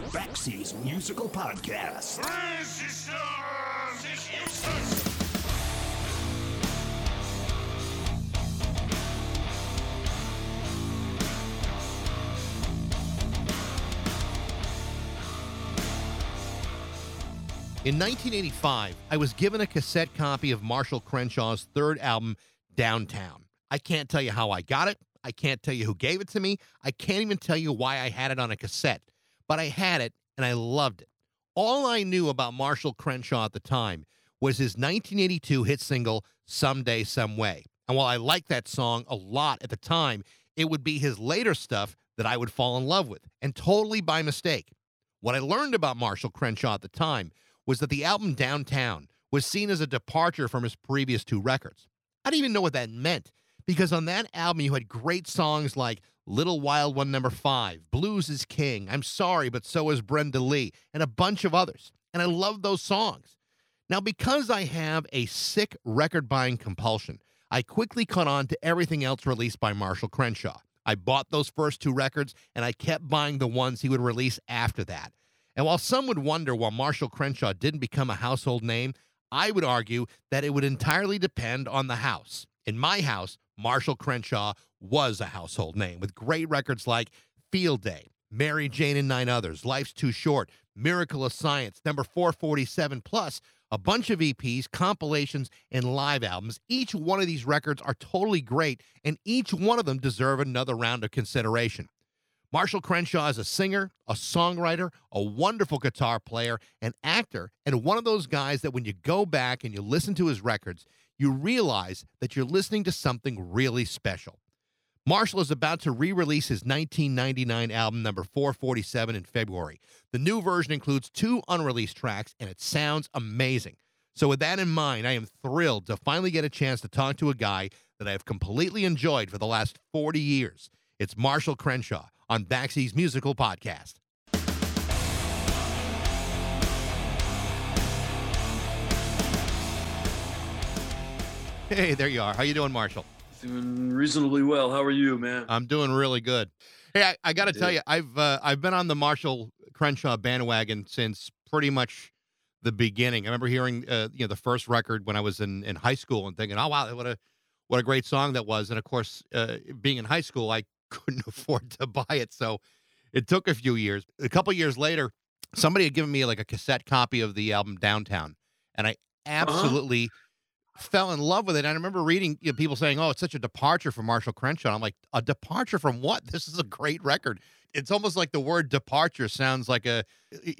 It's Backseas Musical Podcast. In 1985, I was given a cassette copy of Marshall Crenshaw's third album, Downtown. I can't tell you how I got it. I can't tell you who gave it to me. I can't even tell you why I had it on a cassette. But I had it and I loved it. All I knew about Marshall Crenshaw at the time was his 1982 hit single, Someday, Some Way. And while I liked that song a lot at the time, it would be his later stuff that I would fall in love with, and totally by mistake. What I learned about Marshall Crenshaw at the time was that the album Downtown was seen as a departure from his previous two records. I didn't even know what that meant because on that album you had great songs like Little Wild One Number Five, Blues is King, I'm Sorry, but so is Brenda Lee, and a bunch of others. And I love those songs. Now, because I have a sick record buying compulsion, I quickly caught on to everything else released by Marshall Crenshaw. I bought those first two records and I kept buying the ones he would release after that. And while some would wonder why Marshall Crenshaw didn't become a household name, I would argue that it would entirely depend on the house. In my house, Marshall Crenshaw was a household name with great records like Field Day, Mary Jane and Nine Others, Life's Too Short, Miracle of Science, number 447, plus a bunch of EPs, compilations, and live albums. Each one of these records are totally great, and each one of them deserve another round of consideration. Marshall Crenshaw is a singer, a songwriter, a wonderful guitar player, an actor, and one of those guys that when you go back and you listen to his records, you realize that you're listening to something really special. Marshall is about to re release his 1999 album number 447 in February. The new version includes two unreleased tracks, and it sounds amazing. So, with that in mind, I am thrilled to finally get a chance to talk to a guy that I have completely enjoyed for the last 40 years. It's Marshall Crenshaw on Backseas Musical Podcast. Hey, there you are. How you doing, Marshall? Doing reasonably well. How are you, man? I'm doing really good. Hey, I, I got to tell you, I've uh, I've been on the Marshall Crenshaw bandwagon since pretty much the beginning. I remember hearing uh, you know the first record when I was in, in high school and thinking, oh wow, what a what a great song that was. And of course, uh, being in high school, I couldn't afford to buy it, so it took a few years. A couple years later, somebody had given me like a cassette copy of the album Downtown, and I absolutely fell in love with it. And I remember reading you know, people saying, "Oh, it's such a departure from Marshall Crenshaw." I'm like, "A departure from what? This is a great record." It's almost like the word departure sounds like a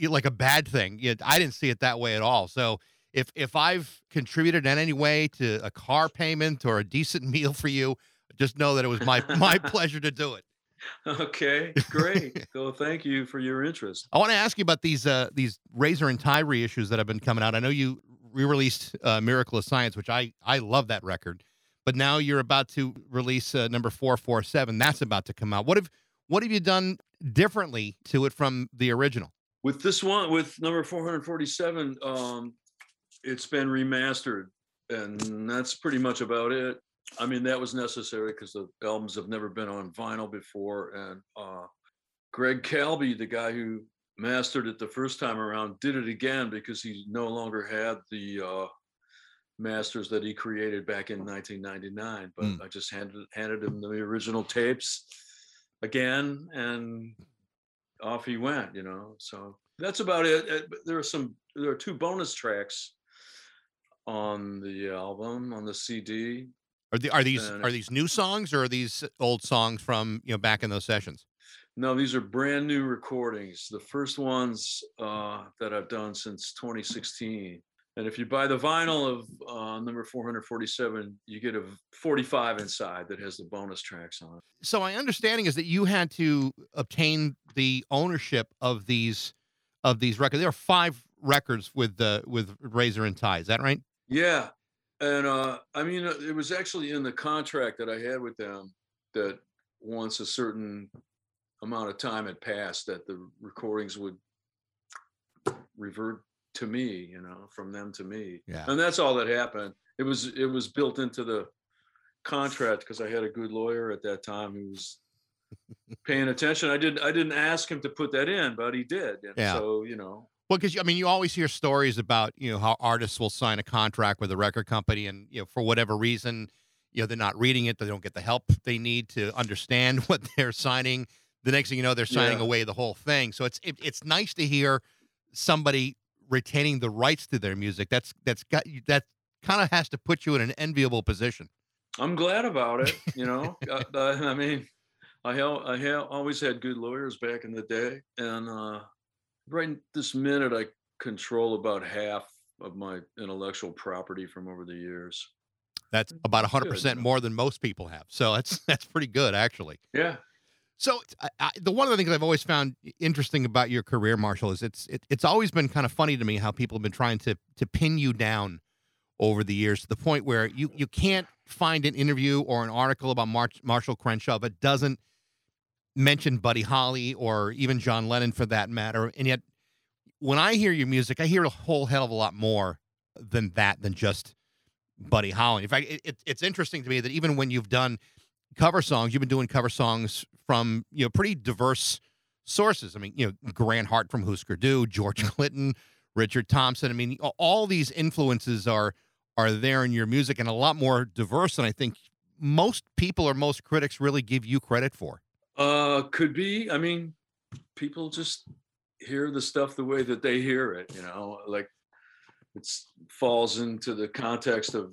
like a bad thing. You know, I didn't see it that way at all. So if if I've contributed in any way to a car payment or a decent meal for you, just know that it was my my pleasure to do it. Okay, great. so thank you for your interest. I want to ask you about these uh, these Razor and Tie reissues that have been coming out. I know you re-released uh, Miracle of Science, which I I love that record, but now you're about to release uh, number four four seven. That's about to come out. What have what have you done differently to it from the original? With this one, with number 447, um, it's been remastered, and that's pretty much about it. I mean, that was necessary because the albums have never been on vinyl before, and uh, Greg Calbi, the guy who mastered it the first time around, did it again because he no longer had the uh, masters that he created back in 1999. But Mm. I just handed handed him the original tapes again, and off he went. You know, so that's about it. Uh, There are some. There are two bonus tracks on the album on the CD. Are the are these And are these new songs or are these old songs from you know back in those sessions? No, these are brand new recordings. The first ones uh, that I've done since 2016. And if you buy the vinyl of uh, number 447, you get a 45 inside that has the bonus tracks on it. So my understanding is that you had to obtain the ownership of these of these records. There are five records with the with Razor and Tie. Is that right? Yeah. And uh, I mean, it was actually in the contract that I had with them that once a certain amount of time had passed, that the recordings would revert to me, you know, from them to me. Yeah. And that's all that happened. It was it was built into the contract because I had a good lawyer at that time who was paying attention. I didn't I didn't ask him to put that in, but he did. And Yeah. So you know, Well, because I mean, you always hear stories about you know how artists will sign a contract with a record company, and you know for whatever reason, you know they're not reading it, they don't get the help they need to understand what they're signing. The next thing you know, they're signing Yeah. away the whole thing. So it's it, it's nice to hear somebody retaining the rights to their music. That's that's got you that kind of has to put you in an enviable position. I'm glad about it. You know, uh, uh, I mean, I I ha- always had good lawyers back in the day, and uh, right this minute, I control about half of my intellectual property from over the years. That's about That's hundred good, percent yeah. more than most people have. So that's that's pretty good actually. Yeah, So I, I, the one of the things I've always found interesting about your career, Marshall, is it's it, it's always been kind of funny to me how people have been trying to to pin you down over the years to the point where you you can't find an interview or an article about Mar- Marshall Crenshaw that doesn't mention Buddy Holly or even John Lennon for that matter. And yet, when I hear your music, I hear a whole hell of a lot more than that than just Buddy Holly. In fact, it, it, it's interesting to me that even when you've done cover songs, you've been doing cover songs from you know pretty diverse sources. I mean, you know, Grant Hart from Husker Du, George Clinton, Richard Thompson. I mean, all these influences are are there in your music and a lot more diverse than I think most people or most critics really give you credit for. uh, could be. I mean, people just hear the stuff the way that they hear it. You know, like it's falls into the context of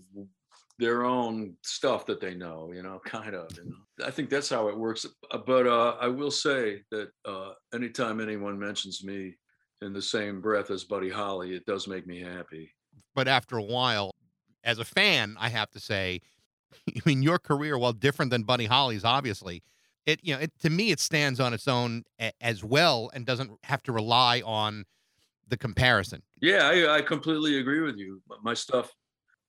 their own stuff that they know. You know, kind of. You know? I think that's how it works. Uh, But uh, I will say that uh, anytime anyone mentions me in the same breath as Buddy Holly, it does make me happy. But after a while, as a fan, I have to say, I mean, your career, while different than Buddy Holly's, obviously, it you know, it, to me, it stands on its own a, as well and doesn't have to rely on the comparison. Yeah, I, I completely agree with you. My stuff,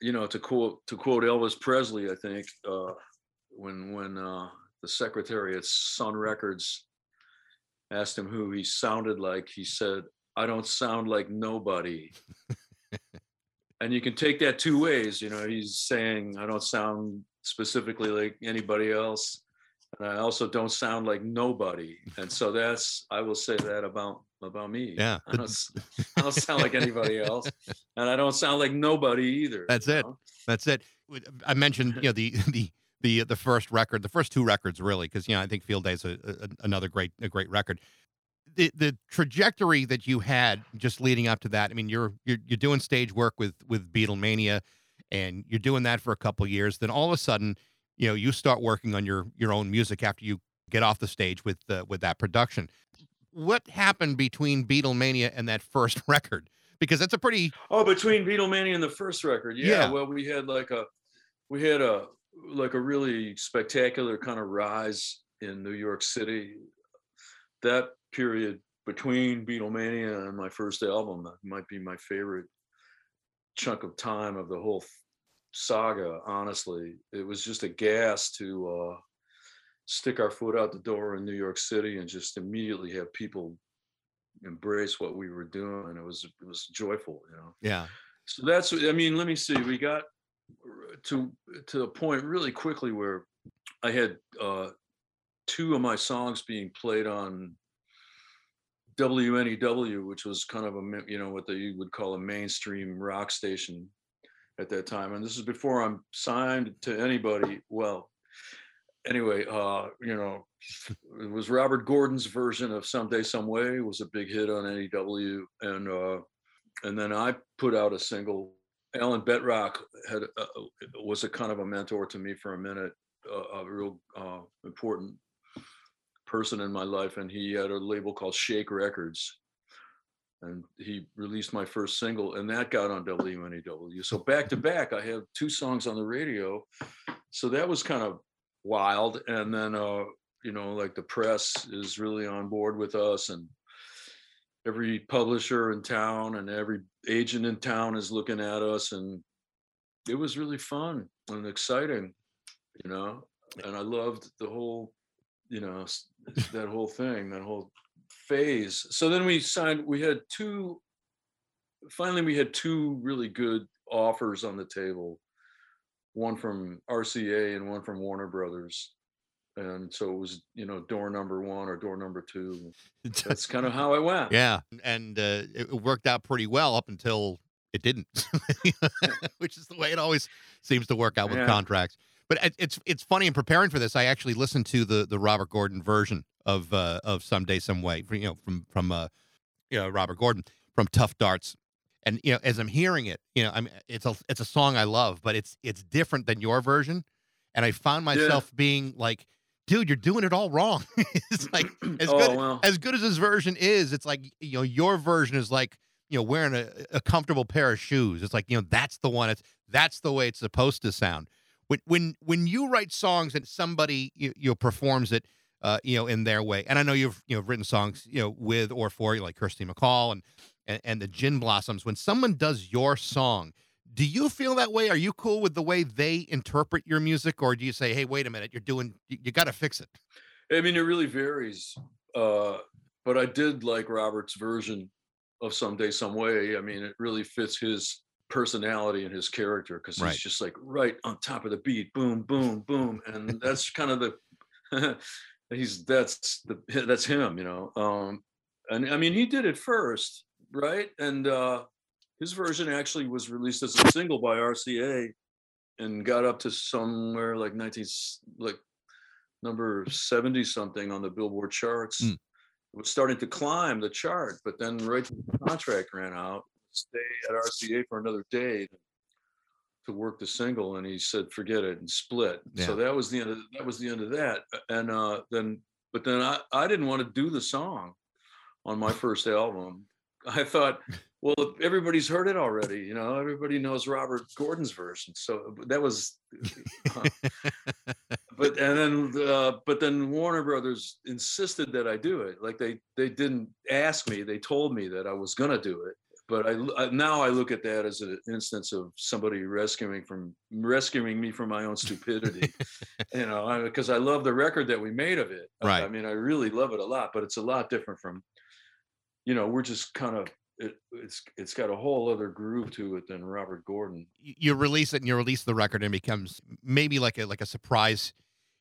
you know, to quote to quote Elvis Presley, I think uh, when when uh, the secretary at Sun Records asked him who he sounded like, he said, "I don't sound like nobody." and you can take that two ways. You know, he's saying I don't sound specifically like anybody else, and I also don't sound like nobody. And so that's I will say that about about me. Yeah. I don't, I don't sound like anybody else, and I don't sound like nobody either. That's it. know? That's it. I mentioned, you know, the the the uh, the first record, the first two records, really, because you know I think Field Day is a, a, another great a great record. The the trajectory that you had just leading up to that. I mean, you're you're you're doing stage work with with Beatlemania, and you're doing that for a couple years. Then all of a sudden, you know, you start working on your your own music after you get off the stage with uh, with that production. What happened between Beatlemania and that first record? Because that's a pretty Oh, between Beatlemania and the first record, yeah, Yeah. Well, we had like a, we had a like a really spectacular kind of rise in New York City. That period between Beatlemania and my first album that might be my favorite chunk of time of the whole saga. Honestly, it was just a gas to uh, stick our foot out the door in New York City and just immediately have people embrace what we were doing. It was it was joyful, you know. yeah So that's I mean, let me see. We got to to the point really quickly where I had uh two of my songs being played on WNEW, which was kind of a you know what they would call a mainstream rock station at that time. And this is before I'm signed to anybody. Well, anyway, uh, you know, it was Robert Gordon's version of Someday Some Way was a big hit on NEW, and uh, and then I put out a single. Alan Betrock had uh, was a kind of a mentor to me for a minute, a real uh, important person in my life, and he had a label called Shake Records, and he released my first single, and that got on WNEW. So back to back, I have two songs on the radio, so that was kind of wild. And then, uh, you know, like the press is really on board with us, and every publisher in town and every agent in town is looking at us, and it was really fun and exciting, you know. And I loved the whole, you know, that whole thing, that whole phase. So then we signed. We had two. Finally, we had two really good offers on the table. One from RCA and one from Warner Brothers. and so it was you know door number one or door number two. That's kind of how it went. Yeah, and uh, it worked out pretty well up until it didn't, which is the way it always seems to work out with Yeah. contracts. But it's it's funny in preparing for this, I actually listened to the the Robert Gordon version of uh, of Someday Some Way, you know, from from uh, you know Robert Gordon from Tuff Darts, and you know as I'm hearing it, you know, I'm it's a it's a song I love, but it's it's different than your version, and I found myself being like, dude, you're doing it all wrong. it's like as oh good as good as his version is, it's like you know your version is like you know wearing a, a comfortable pair of shoes. It's like you know that's the one. It's that's the way it's supposed to sound. When when when you write songs and somebody you, you know, performs it, uh, you know in their way, and I know you've you know written songs you know with or for like Kirsty MacColl and and, and the Gin Blossoms. When someone does your song. Do you feel that way? Are you cool with the way they interpret your music, or do you say, "Hey, wait a minute, you're doing, you, you got to fix it"? I mean, it really varies. Uh, but I did like Robert's version of Someday Some Way. I mean, it really fits his personality and his character because Right. he's just like right on top of the beat, boom, boom, boom, and that's kind of the he's that's the that's him, you know. Um, and I mean, he did it first, right? And uh, his version actually was released as a single by RCA and got up to somewhere like 19 like number 70 something on the billboard charts Mm. it was starting to climb the chart but then right the contract ran out stay at rca for another day to work the single and he said forget it and split Yeah. so that was the end of that was the end of that and uh then but then i i didn't want to do the song on my first album i thought well everybody's heard it already you know everybody knows robert gordon's version so that was but and then uh, but then Warner Brothers insisted that I do it. Like they they didn't ask me; they told me that I was gonna do it. But I, I now I look at that as an instance of somebody rescuing from rescuing me from my own stupidity. you know, because I, love the record that we made of it. I- I, mean, I really love it a lot. But it's a lot different from, you know, we're just kind of. It, it's it's got a whole other groove to it than Robert Gordon. you release it and you release the record and it becomes maybe like a like a surprise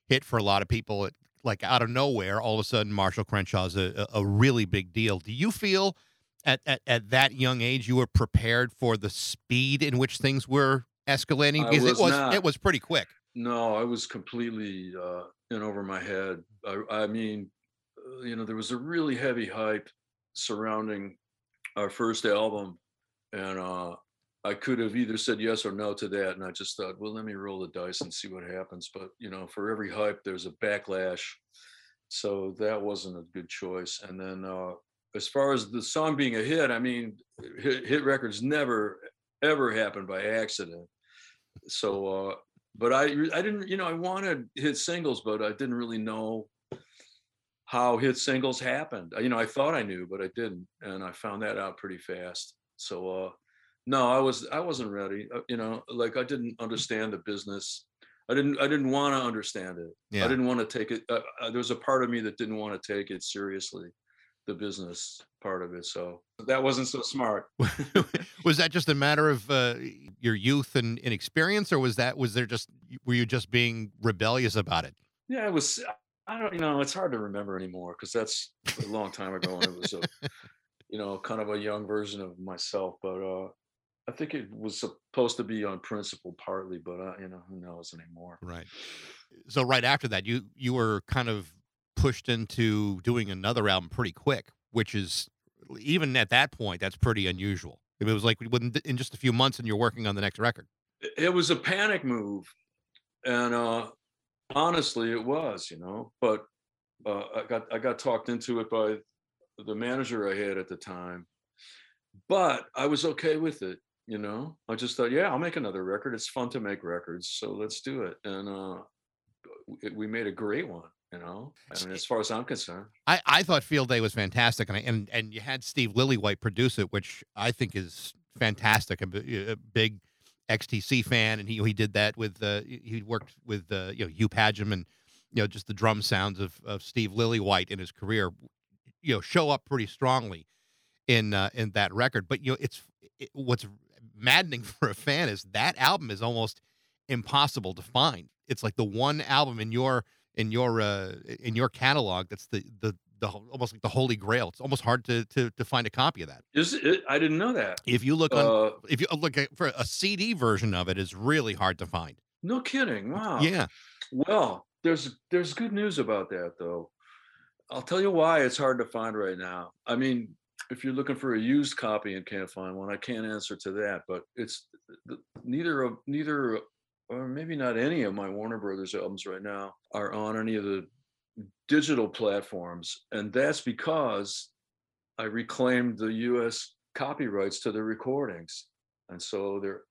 hit for a lot of people. It, like out of nowhere, all of a sudden, Marshall Crenshaw's a a really big deal. Do you feel at, at at that young age you were prepared for the speed in which things were escalating? Because it was was not. it was pretty quick. No, I was completely uh, in over my head. I, I mean, uh, you know, there was a really heavy hype surrounding our first album, and uh, I could have either said yes or no to that. And I just thought, well, let me roll the dice and see what happens. But you know, for every hype, there's a backlash, so that wasn't a good choice. And then, uh, as far as the song being a hit, I mean, hit, hit records never ever happen by accident. So. Uh, but I I didn't you know I wanted hit singles, but I didn't really know how hit singles happened. You know, I thought I knew, but I didn't, and I found that out pretty fast. So uh, no, I was I wasn't ready. Uh, you know, like I didn't understand the business. I didn't I didn't want to understand it. Yeah. I didn't want to take it. Uh, uh, there was a part of me that didn't want to take it seriously, the business part of it. So that wasn't so smart. was that just a matter of uh, your youth and inexperience, or was that was there just were you just being rebellious about it? Yeah, it was. I don't, you know, it's hard to remember anymore because that's a long time ago, and it was a, you know, kind of a young version of myself. But uh, I think it was supposed to be on principle partly, but uh, you know, who knows anymore. Right. So right after that, you you were kind of pushed into doing another album pretty quick, which is even at that point that's pretty unusual. It was like in just a few months, and you're working on the next record. It- was a panic move, and uh, honestly, it was, you know. But uh, I got I got talked into it by the manager I had at the time, but I was okay with it. You know, I just thought, yeah, I'll make another record. It's fun to make records, so let's do it. And uh, we made a great one. You know, I mean, as far as I'm concerned. I, I thought Field Day was fantastic, and I, and and you had Steve Lillywhite produce it, which I think is fantastic. I'm a, a big XTC fan, and he he did that with uh, he worked with uh, you know Hugh Padgham and you know just the drum sounds of of Steve Lillywhite in his career, you know, show up pretty strongly in uh, in that record. But you know, it's it, what's maddening for a fan is that album is almost impossible to find. It's like the one album in your in your uh in your catalog that's the the the almost like the holy grail. It's almost hard to to to find a copy of that. Is it? I didn't know that. If you look on Uh, if you look at for a CD version of it is really hard to find. no kidding. Wow. Yeah. Well, there's there's good news about that though. I'll tell you why it's hard to find right now. I mean, if you're looking for a used copy and can't find one, I can't answer to that. But it's the- neither of neither, or maybe not any of my Warner Brothers albums right now are on any of the digital platforms, and that's because I reclaimed the U.S. copyrights to the recordings, and so they're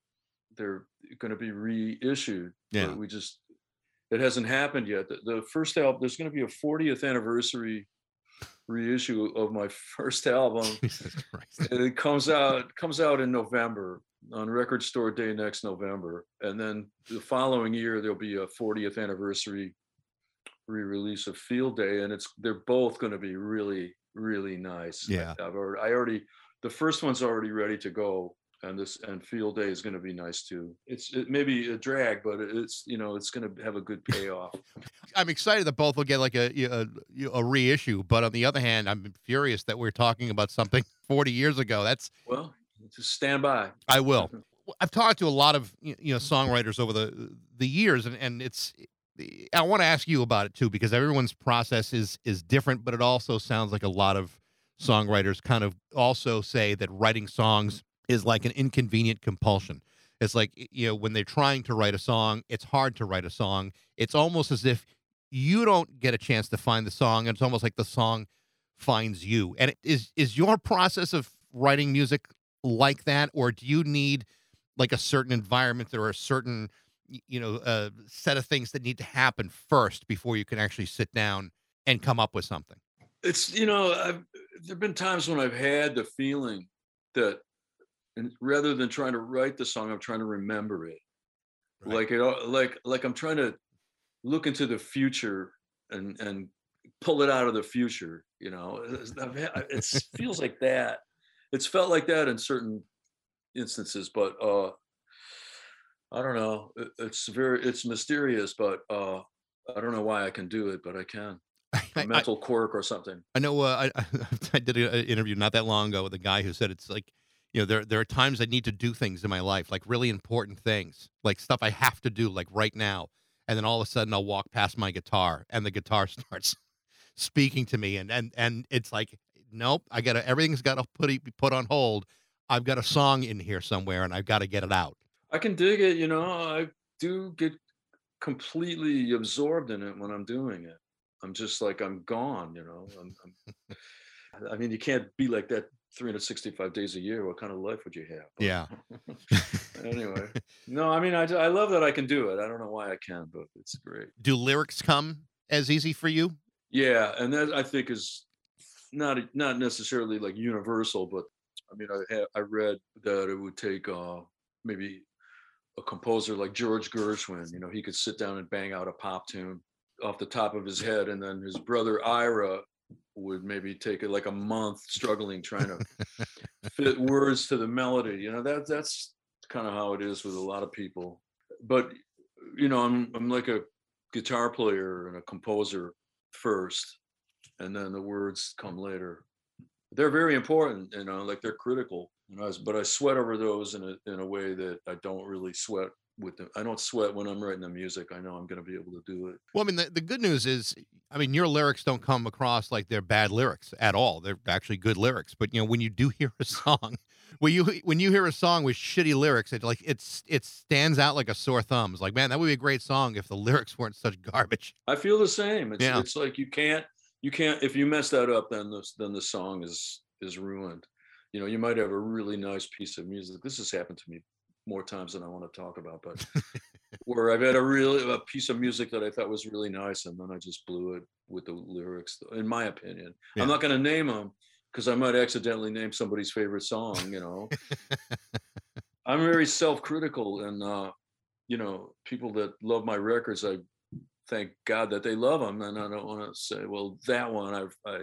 they're going to be reissued. but Yeah. we just it hasn't happened yet. The, the first album, there's going to be a 40th anniversary reissue of my first album. Jesus Christ. and it comes out comes out in November on Record Store Day next November, and then the following year there'll be a 40th anniversary re-release of Field Day, and it's they're both going to be really really nice. Yeah. I've already, I already the first one's already ready to go. And this and field day is going to be nice too. It's it may be a drag, but it's you know it's going to have a good payoff. I'm excited that both will get like a a, a reissue, but on the other hand, I'm furious that we're talking about something 40 years ago. That's well, just stand by. I will. I've talked to a lot of you know songwriters over the the years, and and it's. I want to ask you about it too because everyone's process is is different, but it also sounds like a lot of songwriters kind of also say that writing songs is like an inconvenient compulsion. It's like you know when they're trying to write a song, it's hard to write a song. It's almost as if you don't get a chance to find the song. And it's almost like the song finds you. And is is your process of writing music like that, or do you need like a certain environment or a certain you know uh, set of things that need to happen first before you can actually sit down and come up with something? it's you know I've there've been times when I've had the feeling that and rather than trying to write the song, I'm trying to remember it. Right. Like it like like I'm trying to look into the future and and pull it out of the future, you know. It feels like that. It's felt like that in certain instances, but uh I don't know. It- It's very it's mysterious, but uh I don't know why I can do it, but I can. I, A I- mental quirk or something. I know uh, I, I did an interview not that long ago with a guy who said it's like, you know, there there are times I need to do things in my life, like really important things, like stuff I have to do, like right now, and then all of a sudden I'll walk past my guitar and the guitar starts speaking to me, and and and it's like, nope, I gotta everything's got to put be put on hold. I've got a song in here somewhere, and I've got to get it out. I can dig it, you know. I do get completely absorbed in it when I'm doing it. I'm just like I'm gone, you know. I'm, I'm, I mean, you can't be like that 365 days a year. What kind of life would you have? But Yeah. anyway, no, I mean, I, I love that I can do it. I don't know why I can, but it's great. Do lyrics come as easy for you? Yeah, and that I think is not not necessarily like universal, but I mean, I I read that it would take uh, maybe a composer like George Gershwin. You know, he could sit down and bang out a pop tune off the top of his head, and then his brother Ira would maybe take it like a month struggling trying to fit words to the melody. You know, that that's kind of how it is with a lot of people. But you know, I'm I'm like a guitar player and a composer first, and then the words come later. They're very important, you know, like they're critical. You know, but I sweat over those in a in a way that I don't really sweat with them. I don't sweat when I'm writing the music. I know I'm going to be able to do it. Well, I mean, the, the good news is, I mean, your lyrics don't come across like they're bad lyrics at all. They're actually good lyrics. But you know, when you do hear a song, when you when you hear a song with shitty lyrics, it like it's it stands out like a sore thumb. It's like, man, that would be a great song if the lyrics weren't such garbage. I feel the same. It's Yeah. it's like you can't you can't if you mess that up, then the then the song is is ruined. You know, you might have a really nice piece of music. This has happened to me more times than I want to talk about, but where I've had a really a piece of music that I thought was really nice, and then I just blew it with the lyrics. In my opinion, Yeah. I'm not going to name them because I might accidentally name somebody's favorite song. You know, I'm very self-critical, and uh, you know, people that love my records, I thank God that they love them, and I don't want to say, well, that one, I, I,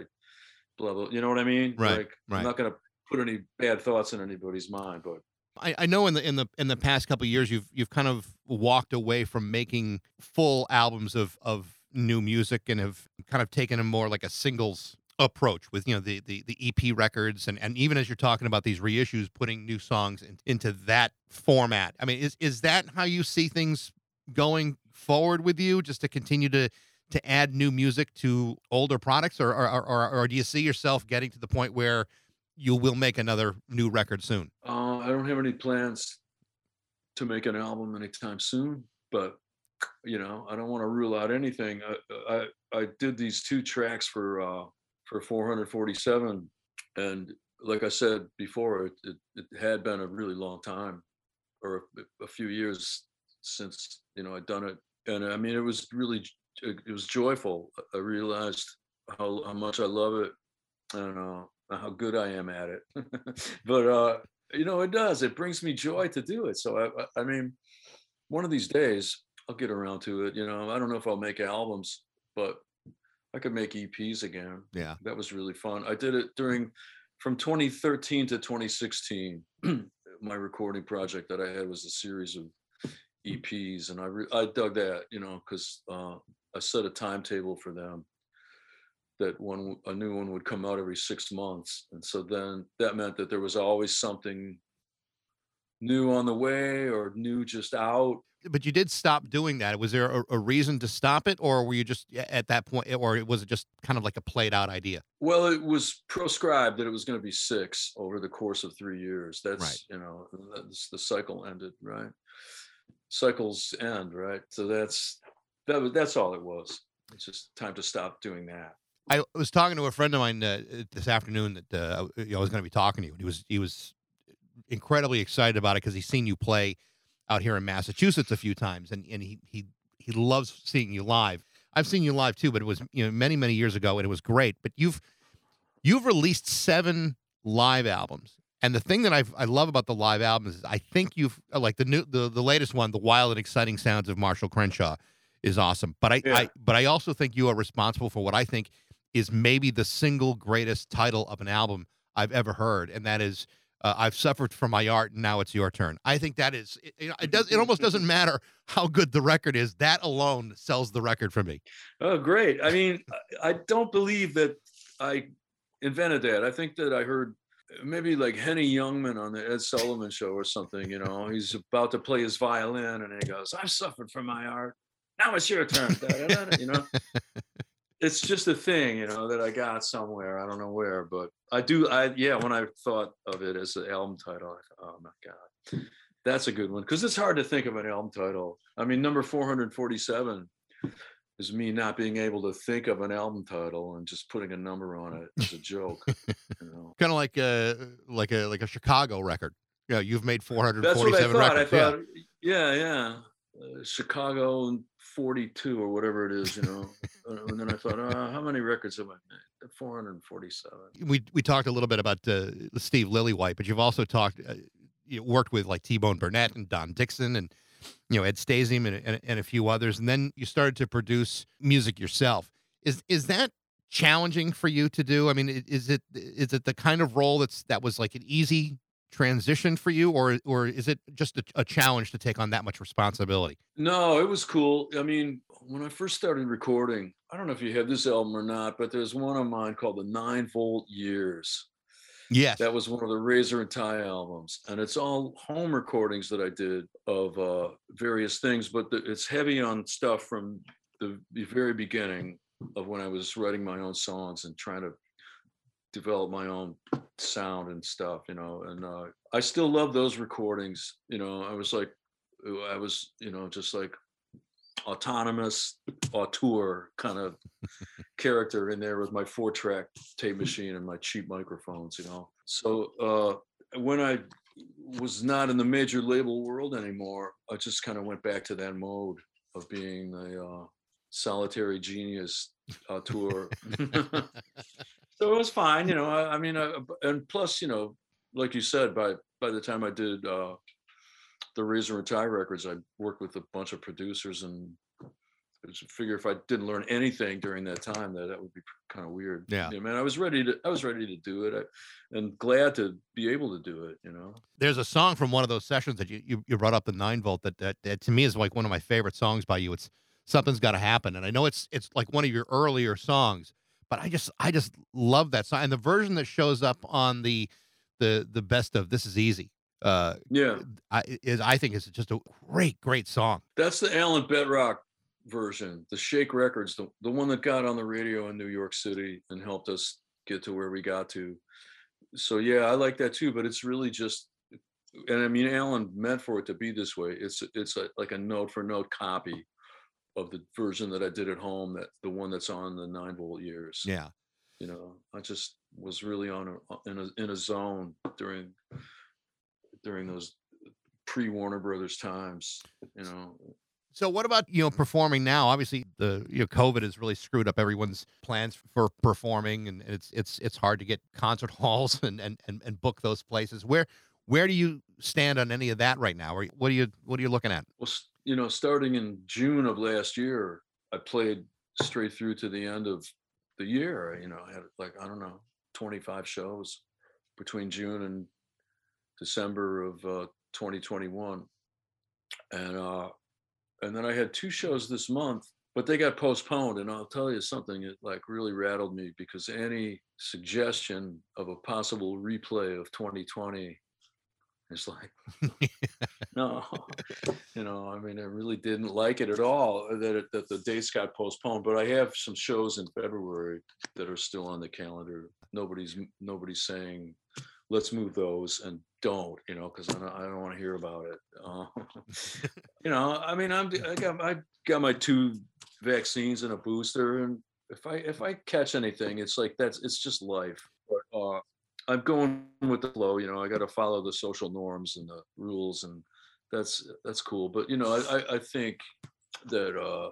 blah blah. You know what I mean? Right, Like, right. I'm not going to put any bad thoughts in anybody's mind, but I, I know in the in the in the past couple of years you've you've kind of walked away from making full albums of of new music and have kind of taken a more like a singles approach with you know the the, the EP records and and even as you're talking about these reissues, putting new songs in, into that format. I mean, is is that how you see things going forward with you? Just to continue to to add new music to older products, or or, or, or do you see yourself getting to the point where you will make another new record soon? Uh, I don't have any plans to make an album anytime soon, but you know, I don't want to rule out anything. I I, I did these two tracks for uh, for 447, and like I said before, it, it, it had been a really long time, or a, a few years since you know I'd done it, and I mean it was really it was joyful. I realized how how much I love it, and uh, how good I am at it. but uh, you know, it does. It brings me joy to do it. So I, I mean, one of these days I'll get around to it. You know, I don't know if I'll make albums, but I could make EPs again. Yeah, that was really fun. I did it during from 2013 to 2016. my recording project that I had was a series of EPs, and I re- I dug that, you know, because uh, I set a timetable for them that one a new one would come out every six months, and so then that meant that there was always something new on the way or new just out. But you did stop doing that. Was there a, a, reason to stop it, or were you just at that point, or was it just kind of like a played out idea? Well, it was proscribed that it was going to be six over the course of three years. That's right. you know, that's the cycle ended, right? Cycles end, right? So that's that was that's all it was. It's just time to stop doing that. I was talking to a friend of mine uh, this afternoon that uh, I was going to be talking to you. He was he was incredibly excited about it because he's seen you play out here in Massachusetts a few times, and, and he he he loves seeing you live. I've seen you live too, but it was you know many many years ago, and it was great. But you've you've released seven live albums, and the thing that I I love about the live albums is I think you've like the new the the latest one, the wild and exciting sounds of Marshall Crenshaw, is awesome. But I, yeah. I but I also think you are responsible for what I think is maybe the single greatest title of an album I've ever heard, and that is uh, I've suffered for my art, and now it's your turn. I think that is, it, you know, it does. It almost doesn't matter how good the record is. That alone sells the record for me. Oh, great! I mean, I don't believe that I invented that. I think that I heard maybe like Henny Youngman on the Ed Sullivan Show or something. You know, he's about to play his violin, and he goes, "I've suffered for my art. Now it's your turn." you know. it's just a thing, you know, that I got somewhere. I don't know where, but I do. I yeah, when I thought of it as the album title, I thought, oh my god, that's a good one because it's hard to think of an album title. I mean, number four hundred forty-seven is me not being able to think of an album title and just putting a number on it as a joke. You know? kind of like a like a like a Chicago record. Yeah, you know, you've made four hundred forty-seven records. I thought, yeah, yeah. yeah. Uh, Chicago and 42 or whatever it is, you know. Uh, and then I thought, uh, how many records have I made? 447. We we talked a little bit about uh, Steve Lillywhite, but you've also talked, uh, you worked with like T Bone Burnett and Don Dixon and you know Ed Stasium and, and, and a few others, and then you started to produce music yourself. Is is that challenging for you to do? I mean, is it is it the kind of role that's that was like an easy transition for you, or or is it just a, a, challenge to take on that much responsibility? No, it was cool. I mean, when I first started recording, I don't know if you have this album or not, but there's one of mine called the Nine Volt Years. Yes, that was one of the Razor and Tie albums, and it's all home recordings that I did of uh, various things, but the, it's heavy on stuff from the, the very beginning of when I was writing my own songs and trying to develop my own sound and stuff, you know. And uh, I still love those recordings. You know, I was like, I was, you know, just like autonomous auteur kind of character in there with my four track tape machine and my cheap microphones, you know. So uh, when I was not in the major label world anymore, I just kind of went back to that mode of being a uh, solitary genius tour. so it was fine, you know. I, I mean, uh, and plus, you know, like you said, by by the time I did uh, the Razor and Tie records, I worked with a bunch of producers and I figure if I didn't learn anything during that time, that that would be kind of weird. Yeah, yeah man, I was ready to I was ready to do it, I, and glad to be able to do it. You know, there's a song from one of those sessions that you you, you brought up the nine volt that, that that to me is like one of my favorite songs by you. It's something's got to happen. And I know it's it's like one of your earlier songs, but I just I just love that song and the version that shows up on the the the best of This Is Easy. Uh, Yeah, I is I think is just a great great song. that's the Alan Betrock version, the Shake Records, the, the one that got on the radio in New York City and helped us get to where we got to. So yeah, I like that too, but it's really just and I mean Alan meant for it to be this way. It's it's a, like a note for note copy of the version that I did at home that the one that's on the 9 volt years. Yeah. you know i just was really on a in a in a zone during during those pre warner brothers times you know So what about you know performing now? Obviously, the you know COVID has really screwed up everyone's plans for performing, and it's it's it's hard to get concert halls and and and, and book those places. Where where do you stand on any of that right now? Or what are you what are you looking at? well you know starting in june of last year i played straight through to the end of the year you know i had like i don't know 25 shows between june and december of uh, 2021 and uh and then i had two shows this month but they got postponed and i'll tell you something it like really rattled me because any suggestion of a possible replay of 2020 is like no you know i mean i really didn't like it at all that it, that the dates got postponed but i have some shows in february that are still on the calendar. Nobody's nobody's saying let's move those and don't you know because I don't, I don't want to hear about it uh, you know i mean i'm i got i got my two vaccines and a booster and if i if i catch anything it's like that's it's just life. But uh i'm going with the flow you know i got to follow the social norms and the rules and that's that's cool. But you know i i, I think that uh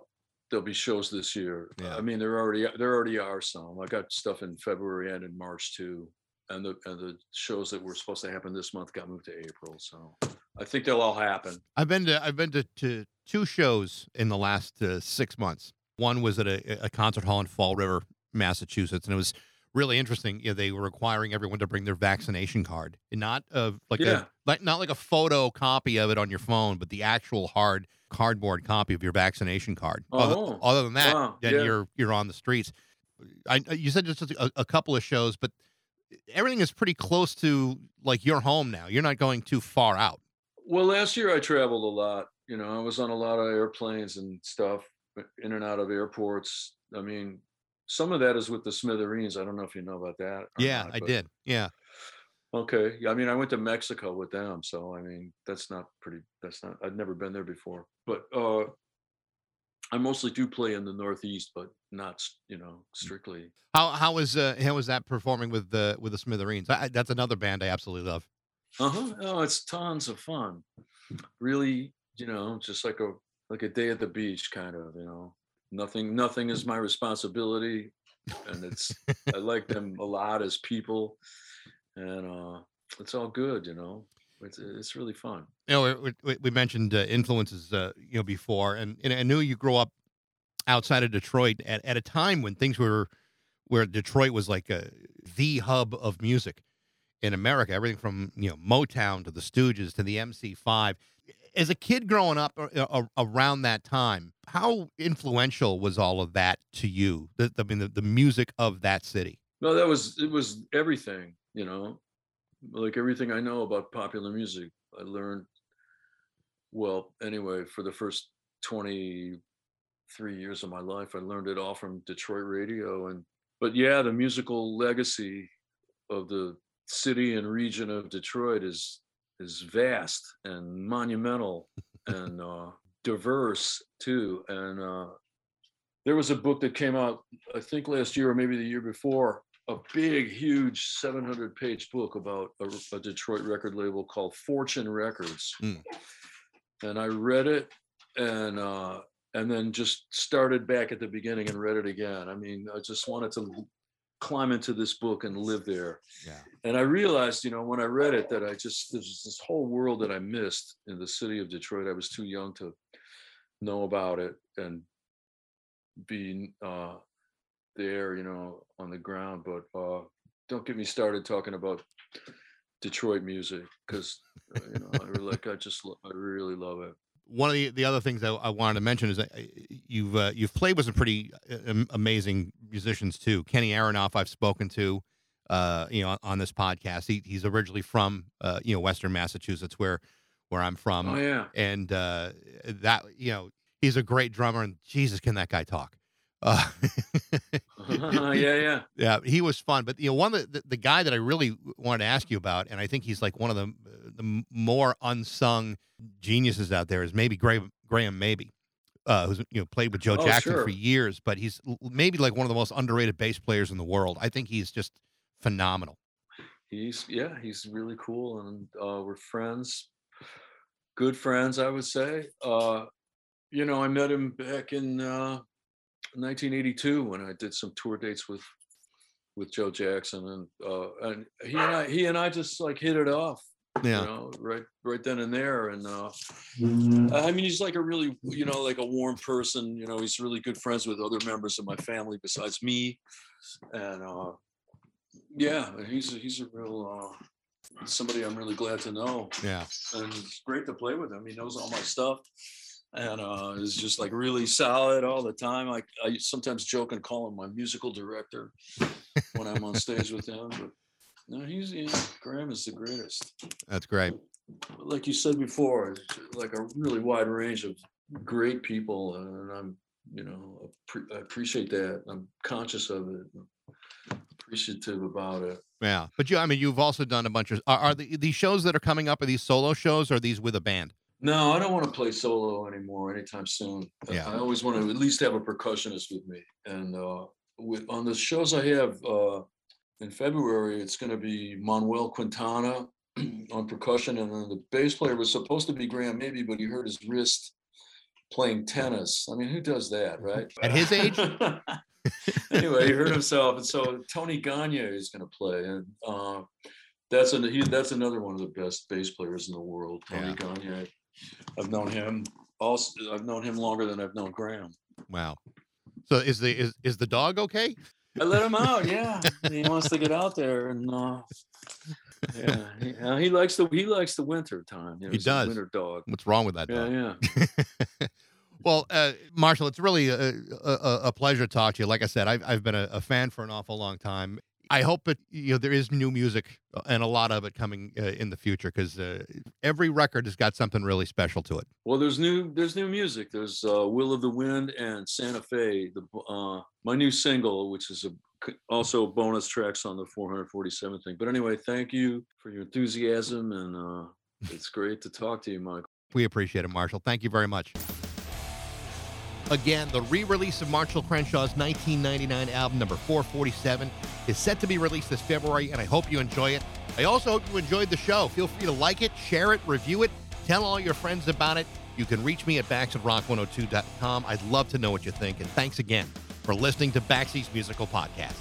there'll be shows this year. Yeah. i mean there already there already are some. I got stuff in february and in march too and the and the shows that were supposed to happen this month got moved to april so i think they'll all happen I've been to I've been to, to two shows in the last uh, six months. One was at a, a concert hall in Fall River, Massachusetts, and it was really interesting. You know, they were requiring everyone to bring their vaccination card, and not uh, like Yeah. a like not like a photo copy of it on your phone, but the actual hard cardboard copy of your vaccination card. Other, Oh, other than that, wow, then yeah. you're you're on the streets. I you said just a, a couple of shows, but everything is pretty close to like your home now. You're not going too far out. Well, last year I traveled a lot. You know, I was on a lot of airplanes and stuff, uh, in and out of airports. I mean, some of that is with the Smithereens. I don't know if you know about that. Yeah, not, I but- did. Yeah. Okay. Yeah, I mean, I went to Mexico with them, so I mean, that's not pretty. That's not. I'd never been there before, but uh, I mostly do play in the Northeast, but not, you know, strictly. How how was uh, how was that performing with the with the Smithereens? I, that's another band I absolutely love. Uh huh. Oh, it's tons of fun. Really, you know, just like a like a day at the beach, kind of. You know, nothing nothing is my responsibility, and it's I like them a lot as people, and uh, it's all good. You know, it's it's really fun. You know, we, we, we mentioned uh, influences, uh, you know, before, and, and I knew you grew up outside of Detroit at, at a time when things were where Detroit was like a, the hub of music in America. Everything from you know Motown to the Stooges to the MC5. As a kid growing up uh, uh, around that time, how influential was all of that to you? The, I mean, the, the music of that city. No, that was it was everything, you know, like everything I know about popular music. I learned well, anyway, for the first 23 years of my life, I learned it all from Detroit radio and but yeah, the musical legacy of the city and region of Detroit is is vast and monumental and uh diverse too and uh there was a book that came out i think last year or maybe the year before a big huge 700 page book about a, a detroit record label called fortune records Mm. and i read it and uh and then just started back at the beginning and read it again i mean i just wanted to climb into this book and live there Yeah. and I realized, you know, when I read it, that I just there's this whole world that I missed in the city of Detroit. I was too young to know about it and be uh, there, you know, on the ground. But uh, don't get me started talking about Detroit music because you know, I really, like I just lo- I really love it. one of the, the other things I, I wanted to mention is that uh, you've uh, you've played with some pretty uh, amazing musicians too. Kenny Aronoff, I've spoken to, uh, you know, on this podcast. He, he's originally from uh, you know Western Massachusetts, where where I'm from, oh yeah. and uh, that you know he's a great drummer. And Jesus, can that guy talk? Uh, yeah, yeah. yeah, he was fun. But you know, one of the, the, guy that I really wanted to ask you about, and I think he's like one of the the more unsung geniuses out there, is maybe Graham Graham Maby. Uh, who's you know played with Joe Oh, Jackson sure. for years, but he's maybe like one of the most underrated bass players in the world. I think he's just phenomenal. He's yeah, he's really cool, and uh, we're friends, good friends, I would say. Uh, you know, I met him back in uh, 1982 when I did some tour dates with with Joe Jackson, and uh, and he and I he and I just like hit it off, Yeah, you know, right right then and there. And uh, I mean, he's like a really you know like a warm person. You know, he's really good friends with other members of my family besides me, and uh, yeah, he's a, he's a real uh, somebody I'm really glad to know, yeah, and it's great to play with him. He knows all my stuff, and uh, is just like really solid all the time. Like I sometimes joke and call him my musical director when I'm on stage with him, but no, he's Graham is the greatest. that's great. Like you said before, like a really wide range of great people, and I'm you know I appreciate that. I'm conscious of it. Appreciative about it. Yeah, but you, I mean, you've also done a bunch of. Are, are the, these shows that are coming up? Are these solo shows? Or are these with a band? No, I don't want to play solo anymore anytime soon. I- Yeah. I always want to at least have a percussionist with me. And uh, with on the shows I have uh, in February, it's going to be Manuel Quintana on percussion, and then the bass player was supposed to be Graham Maby, but he hurt his wrist playing tennis. I mean, who does that, right? At his age? anyway, he hurt himself, and so Tony Garnier is going to play, and uh, that's an, he, that's another one of the best bass players in the world. Tony Yeah. Garnier. I've known him also. I've known him longer than I've known Graham. Wow. So is the is is the dog okay? I let him out. Yeah, he wants to get out there, and uh, yeah, he, uh, he likes the he likes the winter time. You know, He does. winter dog. What's wrong with that Yeah, dog? yeah. well, uh, Marshall, it's really a, a, a pleasure to talk to you. Like I said, I've, I've been a, a fan for an awful long time. I hope that you know there is new music uh, and a lot of it coming uh, in the future because uh, every record has got something really special to it. Well, there's new there's new music. There's uh, "Will of the Wind" and "Santa Fe." The uh, my new single, which is a also bonus tracks on the 447 thing. But anyway, thank you for your enthusiasm, and uh, it's great to talk to you, Michael. We appreciate it, Marshall. Thank you very much. Again, the re release of Marshall Crenshaw's 1999 album, number 447, is set to be released this February, and I hope you enjoy it. I also hope you enjoyed the show. Feel free to like it, share it, review it, tell all your friends about it. You can reach me at backseatrock102.com. I'd love to know what you think, and thanks again for listening to Backseat's Musical Podcast.